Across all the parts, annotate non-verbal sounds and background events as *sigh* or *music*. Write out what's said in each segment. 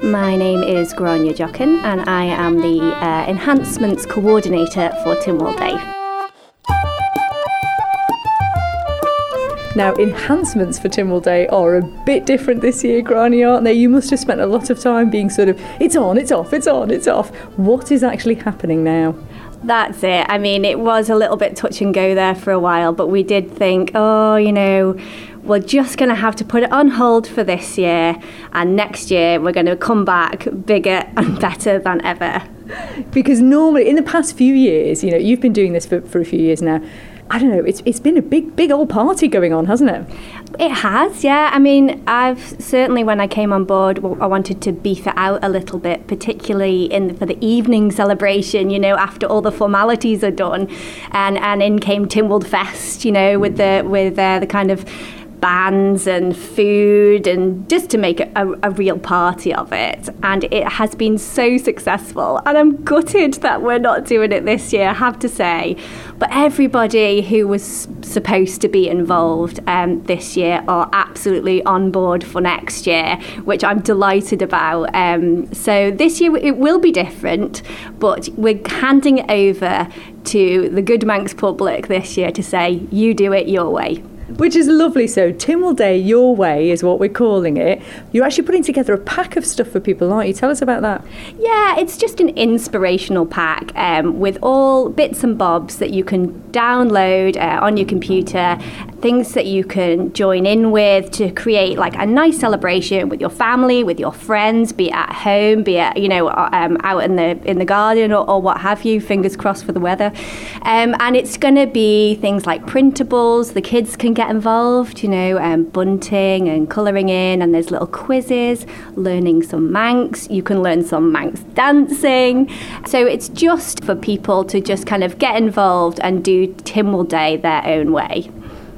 My name is Grania Jochen and I am the uh, Enhancements Coordinator for Tynwald Day. Now, enhancements for Tynwald Day are a bit different this year, Grania, aren't they? You must have spent a lot of time being sort of, it's on, it's off, it's on, it's off. What is actually happening now? That's it. I mean, it was a little bit touch and go there for a while, but we did think, oh, you know, we're just going to have to put it on hold for this year, and next year we're going to come back bigger and *laughs* better than ever. Because normally, in the past few years, you know, you've been doing this for, for a few years now. I don't know, it's, it's been a big, big old party going on, hasn't it? It has, yeah. I mean, I've certainly, when I came on board, I wanted to beef it out a little bit, particularly in for the evening celebration, you know, after all the formalities are done. And, and in came Tynwald Fest, you know, with the, with uh, the kind of bands and food and just to make a, a, real party of it. And it has been so successful. And I'm gutted that we're not doing it this year, I have to say. But everybody who was supposed to be involved um, this year are absolutely on board for next year, which I'm delighted about. Um, so this year it will be different, but we're handing it over to the Good Manx public this year to say, you do it your way which is lovely. So, Tynwald Day Your Way is what we're calling it. You're actually putting together a pack of stuff for people, aren't you? Tell us about that. Yeah, it's just an inspirational pack um, with all bits and bobs that you can download uh, on your computer, things that you can join in with to create like a nice celebration with your family, with your friends, be at home, be it you know um, out in the in the garden or, or, what have you. Fingers crossed for the weather. Um, and it's going to be things like printables. The kids can get involved, you know, um, bunting and colouring in, and there's little quizzes, learning some Manx. You can learn some Manx dancing. So it's just for people to just kind of get involved and do Tynwald Day their own way.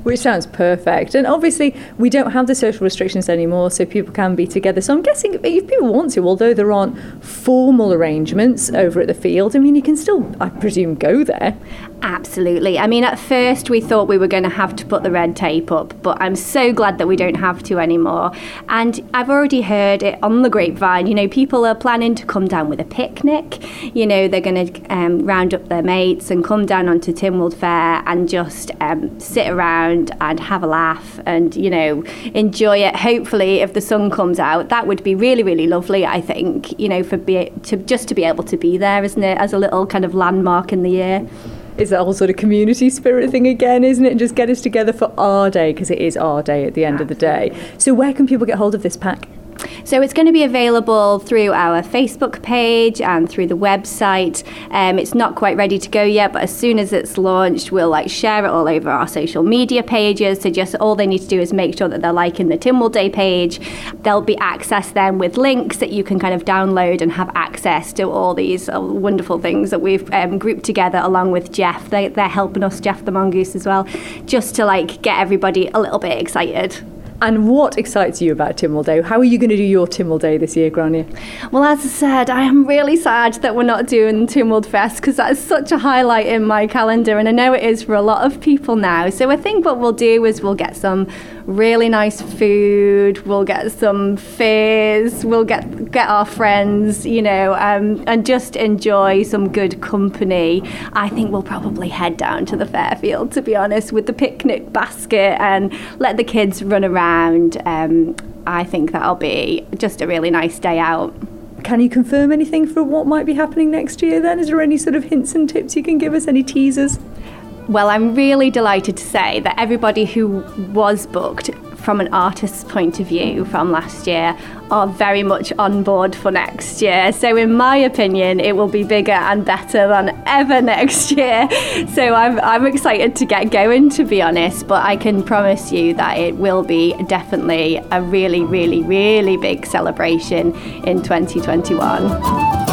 Which sounds perfect. And obviously, we don't have the social restrictions anymore, so people can be together. So I'm guessing if people want to, although there aren't formal arrangements over at the field, I mean, you can still, I presume, go there. Absolutely. I mean, at first we thought we were going to have to put the red tape up, but I'm so glad that we don't have to anymore. And I've already heard it on the grapevine. You know, people are planning to come down with a picnic. You know, they're going to um, round up their mates and come down onto Tynwald Fair and just um, sit around and have a laugh and, you know, enjoy it. Hopefully, if the sun comes out, that would be really, really lovely, I think, you know, for be, to just to be able to be there, isn't it, as a little kind of landmark in the year is that whole sort of community spirit thing again, isn't it? And just get us together for our day because it is our day at the end of the day. So, where can people get hold of this pack? So it's going to be available through our Facebook page and through the website. Um, it's not quite ready to go yet, but as soon as it's launched, we'll like share it all over our social media pages. So just all they need to do is make sure that they're liking the Tynwald Day page. There'll be access then with links that you can kind of download and have access to all these uh, wonderful things that we've um, grouped together along with Gef. They, they're helping us, Gef the Mongoose as well, just to like get everybody a little bit excited. And what excites you about Day? How are you going to do your Day this year, Grania? Well, as I said, I am really sad that we're not doing Tynwald Fest because that is such a highlight in my calendar, and I know it is for a lot of people now. So I think what we'll do is we'll get some really nice food. We'll get some fizz. We'll get get our friends, you know, um, and just enjoy some good company. I think we'll probably head down to the Fairfield, to be honest, with the picnic basket and let the kids run around. Um, I think that'll be just a really nice day out. Can you confirm anything for what might be happening next year then? Is there any sort of hints and tips you can give us? Any teasers? Well, I'm really delighted to say that everybody who was booked from an artist's point of view from last year are very much on board for next year. So, in my opinion, it will be bigger and better than ever next year. So, I'm, I'm excited to get going, to be honest, but I can promise you that it will be definitely a really, really, really big celebration in 2021.